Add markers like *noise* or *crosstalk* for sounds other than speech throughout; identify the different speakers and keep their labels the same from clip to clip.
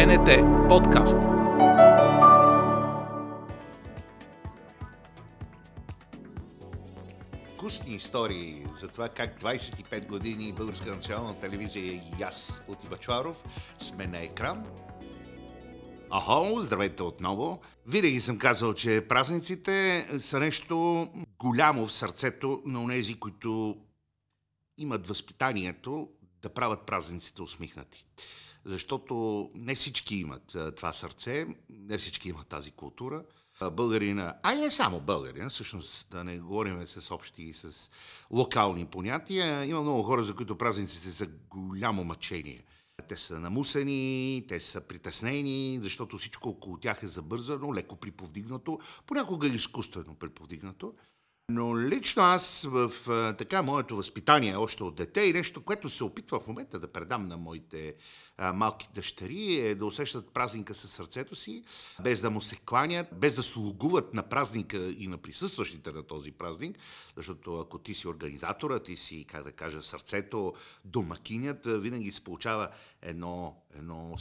Speaker 1: БНТ подкаст.
Speaker 2: Вкусни истории за това как 25 години Българска национална телевизия и аз от Ивачваров сме на екран. Ахо, здравейте отново. Винаги съм казвал, че празниците са нещо голямо в сърцето на онези, които имат възпитанието да правят празниците усмихнати. Защото не всички имат това сърце, не всички имат тази култура. Българина, а и не само българина, всъщност да не говорим с общи и с локални понятия, има много хора, за които празниците са голямо мъчение. Те са намусени, те са притеснени, защото всичко около тях е забързано, леко приповдигнато, понякога изкуствено приповдигнато. Но лично аз в така моето възпитание още от дете и нещо, което се опитва в момента да предам на моите а, малки дъщери е да усещат празника със сърцето си, без да му се кланят, без да слугуват на празника и на присъстващите на този празник, защото ако ти си организатора, ти си, как да кажа, сърцето, домакинят, винаги се получава едно, едно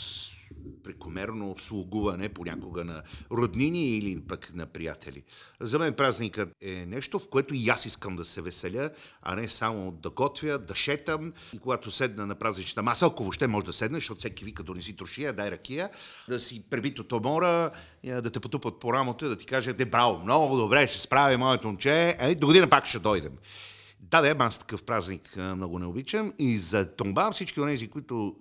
Speaker 2: прекомерно слугуване понякога на роднини или пък на приятели. За мен празникът е нещо, в което и аз искам да се веселя, а не само да готвя, да шетам и когато седна на празничната маса, ако въобще може да седнеш, защото всеки вика донеси трошия, дай ракия, да си пребит от омора, да те потупат по рамото да ти кажат, де браво, много добре се справи моето момче, е, до година пак ще дойдем. Да, да, аз такъв празник много не обичам и за това всички от тези, които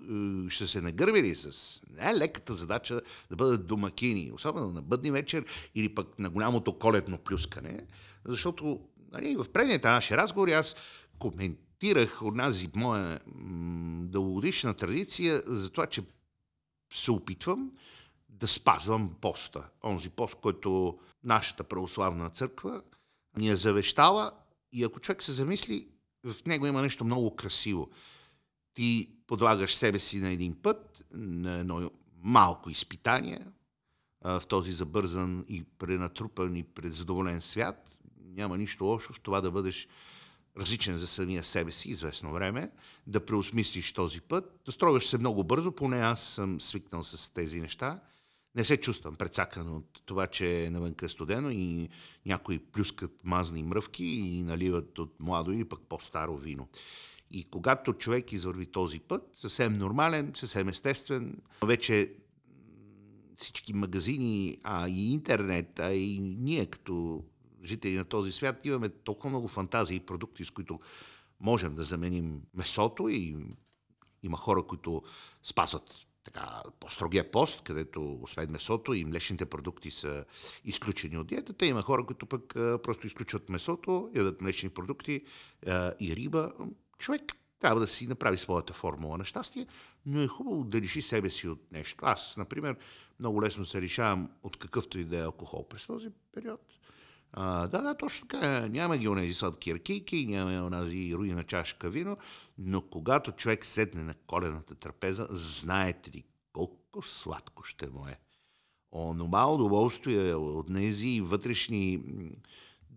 Speaker 2: е, ще се нагърбили с не, леката задача да бъдат домакини, особено на бъдни вечер или пък на голямото коледно плюскане, защото нали, в предните наши разговори аз коментирах онази моя дългогодишна традиция за това, че се опитвам да спазвам поста. Онзи пост, който нашата православна църква ни е завещала и ако човек се замисли, в него има нещо много красиво. Ти подлагаш себе си на един път, на едно малко изпитание, в този забързан и пренатрупан и предзадоволен свят. Няма нищо лошо в това да бъдеш различен за самия себе си известно време, да преосмислиш този път, да строгаш се много бързо, поне аз съм свикнал с тези неща – не се чувствам предсакан от това, че е навънка студено и някои плюскат мазни мръвки и наливат от младо или пък по-старо вино. И когато човек извърви този път, съвсем нормален, съвсем естествен, вече всички магазини, а и интернет, а и ние като жители на този свят имаме толкова много фантазии и продукти, с които можем да заменим месото и има хора, които спазват така, по-строгия пост, където освен месото и млечните продукти са изключени от диетата. Има хора, които пък просто изключват месото, ядат млечни продукти а, и риба. Човек трябва да си направи своята формула на щастие, но е хубаво да реши себе си от нещо. Аз, например, много лесно се решавам от какъвто и да е алкохол през този период. А, да, да, точно така. Няма ги онези сладки ракийки, няма онази руина чашка вино, но когато човек седне на колената трапеза, знаете ли колко сладко ще му е. Онома удоволствие от тези вътрешни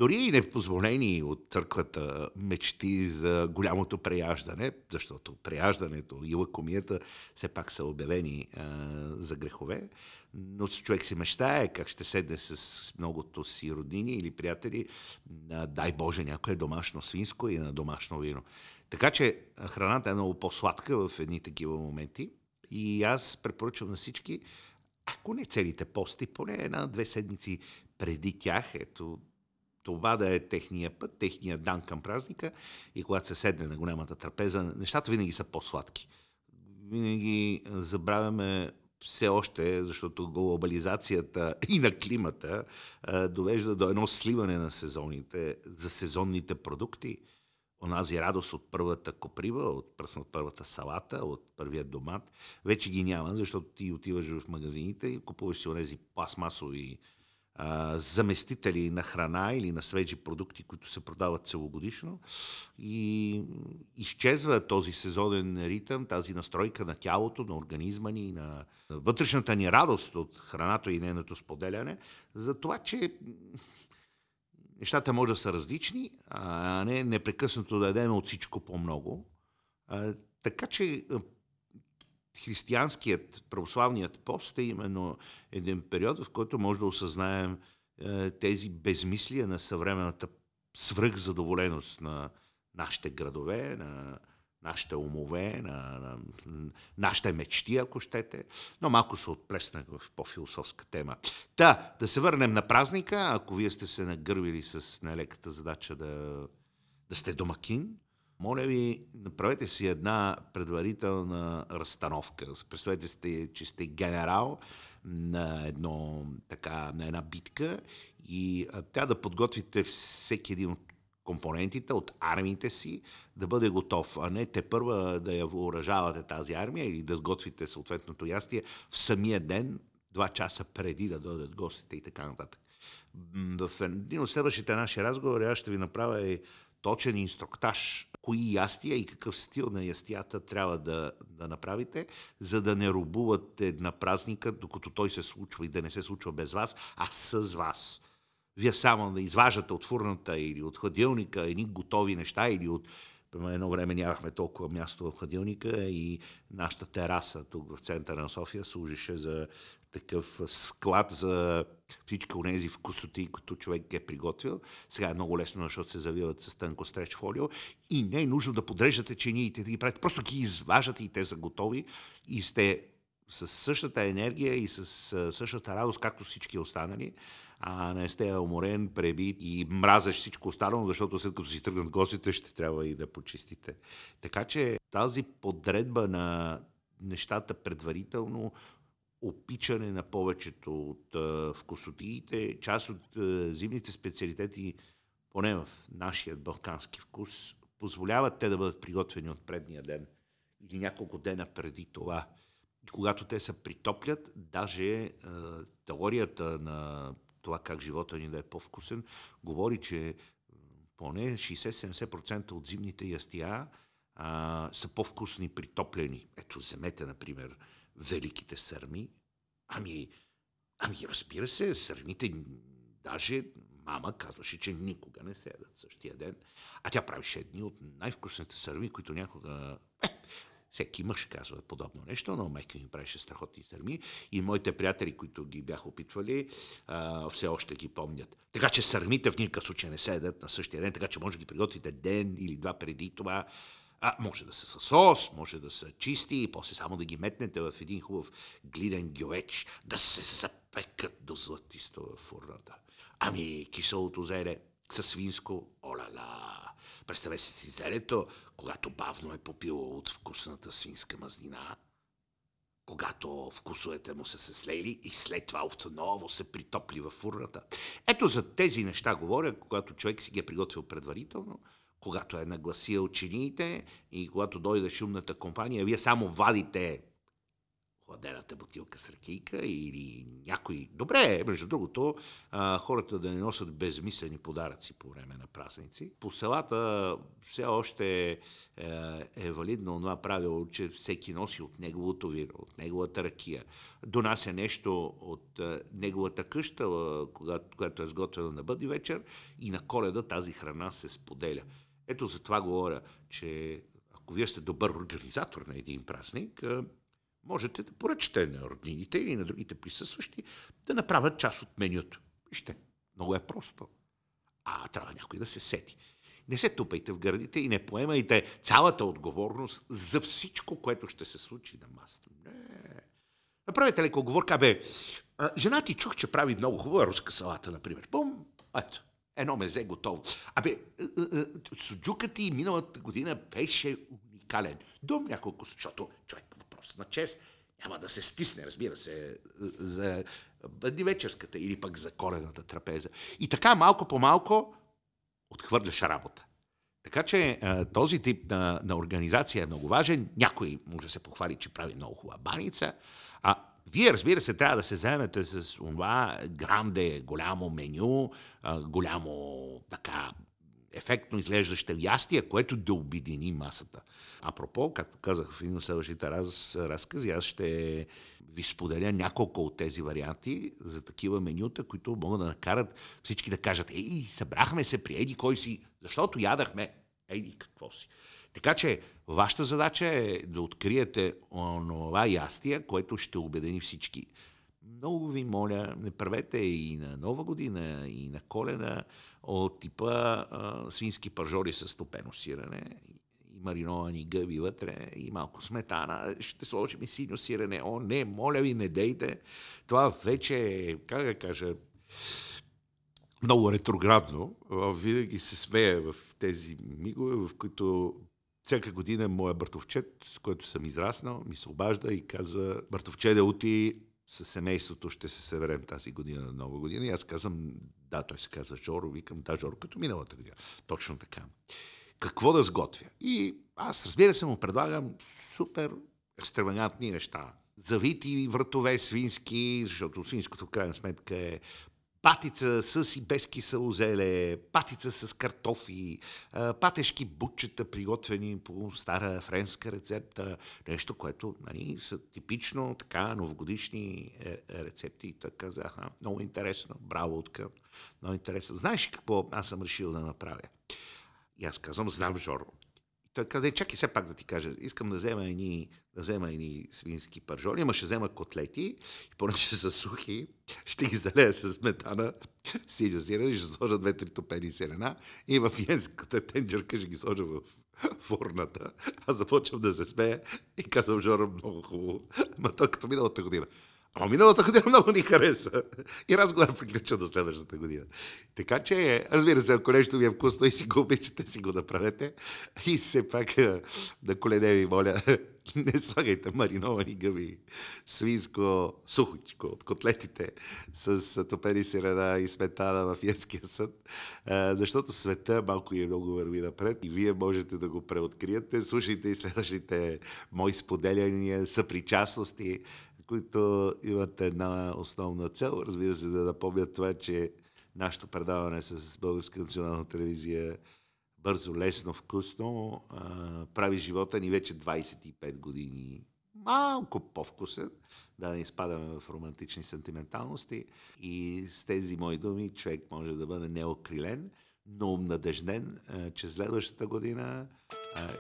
Speaker 2: дори и непозволени от църквата мечти за голямото преяждане, защото преяждането и лакомията все пак са обявени а, за грехове, но човек си мечтае как ще седне с многото си роднини или приятели, а, дай Боже, някое домашно свинско и на домашно вино. Така че храната е много по-сладка в едни такива моменти и аз препоръчвам на всички, ако не целите пости, поне една-две седмици преди тях, ето това да е техния път, техния дан към празника и когато се седне на голямата трапеза, нещата винаги са по-сладки. Винаги забравяме все още, защото глобализацията и на климата довежда до едно сливане на сезоните, за сезонните продукти. Онази радост от първата коприва, от първата салата, от първия домат, вече ги няма, защото ти отиваш в магазините и купуваш си онези пластмасови заместители на храна или на свежи продукти, които се продават целогодишно. И изчезва този сезонен ритъм, тази настройка на тялото, на организма ни, на вътрешната ни радост от храната и нейното споделяне, за това, че нещата може да са различни, а не непрекъснато да ядем от всичко по-много. Така че християнският, православният пост е именно един период, в който може да осъзнаем е, тези безмислия на съвременната свръхзадоволеност на нашите градове, на нашите умове, на, на, на нашите мечти, ако щете, но малко се отплеснах в по-философска тема. Та, да се върнем на празника, ако вие сте се нагървили с нелеката задача да, да сте домакин, моля ви, направете си една предварителна разстановка. Представете сте, че сте генерал на, едно, така, на една битка и тя да подготвите всеки един от компонентите от армиите си да бъде готов, а не те първа да я въоръжавате тази армия или да сготвите съответното ястие в самия ден, два часа преди да дойдат гостите и така нататък. В един от следващите наши разговори аз ще ви направя и точен инструктаж, кои ястия и какъв стил на ястията трябва да, да направите, за да не рубувате на празника, докато той се случва и да не се случва без вас, а с вас. Вие само да изваждате от фурната или от хладилника едни готови неща или от едно време нямахме толкова място в хладилника и нашата тераса тук в центъра на София служише за такъв склад за всички от тези вкусоти, които човек е приготвил. Сега е много лесно, защото се завиват с тънко стреч фолио и не е нужно да подреждате чиниите, да ги правите. Просто ги изваждате и те са готови и сте с същата енергия и с същата радост, както всички останали а не сте уморен, пребит и мразеш всичко останало, защото след като си тръгнат гостите, ще трябва и да почистите. Така че тази подредба на нещата предварително, опичане на повечето от а, вкусотиите, част от а, зимните специалитети, поне в нашия балкански вкус, позволяват те да бъдат приготвени от предния ден или няколко дена преди това. Когато те се притоплят, даже а, теорията на това как живота ни да е по-вкусен, говори, че поне 60-70% от зимните ястия а, са по-вкусни притоплени. Ето, вземете, например, великите сърми. Ами, ами разбира се, сърмите, даже мама казваше, че никога не се ядат същия ден. А тя правише едни от най-вкусните сърми, които някога... Е, всеки мъж казва подобно нещо, но майка ми правеше страхотни сърми и моите приятели, които ги бяха опитвали, а, все още ги помнят. Така че сърмите в никакъв случай не се едат на същия ден, така че може да ги приготвите ден или два преди това. А, може да са с сос, може да са чисти и после само да ги метнете в един хубав глиден гюеч, да се запекат до златисто в фурната. Ами, киселото зеле със свинско, ола-ла! Представете си зелето, когато бавно е попило от вкусната свинска мазнина, когато вкусовете му са се слели и след това отново се притопли във фурната. Ето за тези неща говоря, когато човек си ги е приготвил предварително, когато е нагласил чиниите и когато дойде шумната компания, вие само вадите хладената бутилка с ракийка или някой... Добре, между другото, а, хората да не носят безмислени подаръци по време на празници. По селата все още е, е валидно това правило, че всеки носи от неговото вино, от неговата ракия. Донася нещо от е, неговата къща, когато, когато е сготвена на бъди вечер и на коледа тази храна се споделя. Ето за това говоря, че ако вие сте добър организатор на един празник, можете да поръчате на роднините или на другите присъстващи да направят част от менюто. Вижте, много е просто. А трябва някой да се сети. Не се тупайте в гърдите и не поемайте цялата отговорност за всичко, което ще се случи на масата. Не. Направете леко оговорка, бе, жена ти чух, че прави много хубава руска салата, например. Бум, ето, едно мезе готово. Абе, суджукът ти миналата година беше уникален. Дом няколко, защото човек въпрос на чест. Няма да се стисне, разбира се, за вечерската или пък за колената трапеза. И така малко по малко отхвърляш работа. Така че този тип на, на организация е много важен. Някой може да се похвали, че прави много хубава баница. А вие, разбира се, трябва да се заемете с това гранде, голямо меню, голямо така ефектно изглеждащо ястие, което да обедини масата. Апропо, както казах в един от следващите раз, разкази, аз ще ви споделя няколко от тези варианти за такива менюта, които могат да накарат всички да кажат, ей, събрахме се при еди кой си, защото ядахме еди какво си. Така че, вашата задача е да откриете онова ястие, което ще обедени всички. Много ви моля, не правете и на Нова година, и на Коледа от типа а, свински пържори с топено сирене и мариновани гъби вътре и малко сметана. Ще сложим и синьо сирене. О, не, моля ви, не дейте. Това вече е, как да кажа, много ретроградно. Винаги се смея в тези мигове, в които всяка година моя братовчет, с който съм израснал, ми се обажда и казва, братовчеде, ути с семейството ще се съберем тази година на нова година. И аз казвам, да, той се казва Жоро, викам, да, Жоро, като миналата година. Точно така. Какво да сготвя? И аз, разбира се, му предлагам супер екстравагантни неща. Завити вратове свински, защото свинското в крайна сметка е патица с и без кисело зеле, патица с картофи, патешки бутчета, приготвени по стара френска рецепта, нещо, което нали, са типично така новогодишни е, е, рецепти. И така казаха, много интересно, браво откъм, много интересно. Знаеш какво аз съм решил да направя? И аз казвам, знам, Жоро, той каза, чакай все пак да ти кажа, искам да взема едни, да взема едни свински пържоли, ама ще взема котлети, и понеже са *laughs* сухи, ще ги залея с сметана, синьо сирене, ще сложа две-три топени сирена и в йенската тенджерка ще ги сложа в фурната. Аз започвам да се смея и казвам, Жоро, много хубаво. Ма то като миналата година. Ама миналата година много ни хареса. И разговор приключва до следващата година. Така че, разбира се, ако нещо ви е вкусно и си го обичате, си го направете. И все пак да колене ви, моля, *laughs* не слагайте мариновани гъби, свинско, сухочко от котлетите с топени сирена и сметана в Янския съд, защото света малко и много върви напред и вие можете да го преоткриете. Слушайте и следващите мои споделяния, съпричастности, които имат една основна цел, разбира се, да напомнят това, че нашето предаване с Българска национална телевизия бързо, лесно, вкусно а, прави живота ни вече 25 години малко по-вкусен, да не изпадаме в романтични сентименталности. И с тези мои думи човек може да бъде неокрилен, но надежден, че следващата година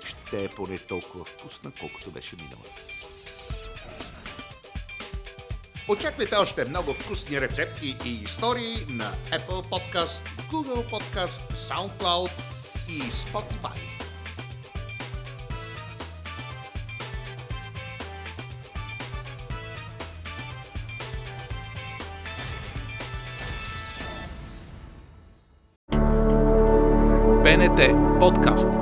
Speaker 2: ще е поне толкова вкусна, колкото беше миналата. Очаквайте още много вкусни рецепти и истории на Apple Podcast, Google Podcast, SoundCloud и Spotify.
Speaker 1: БНТ подкаст.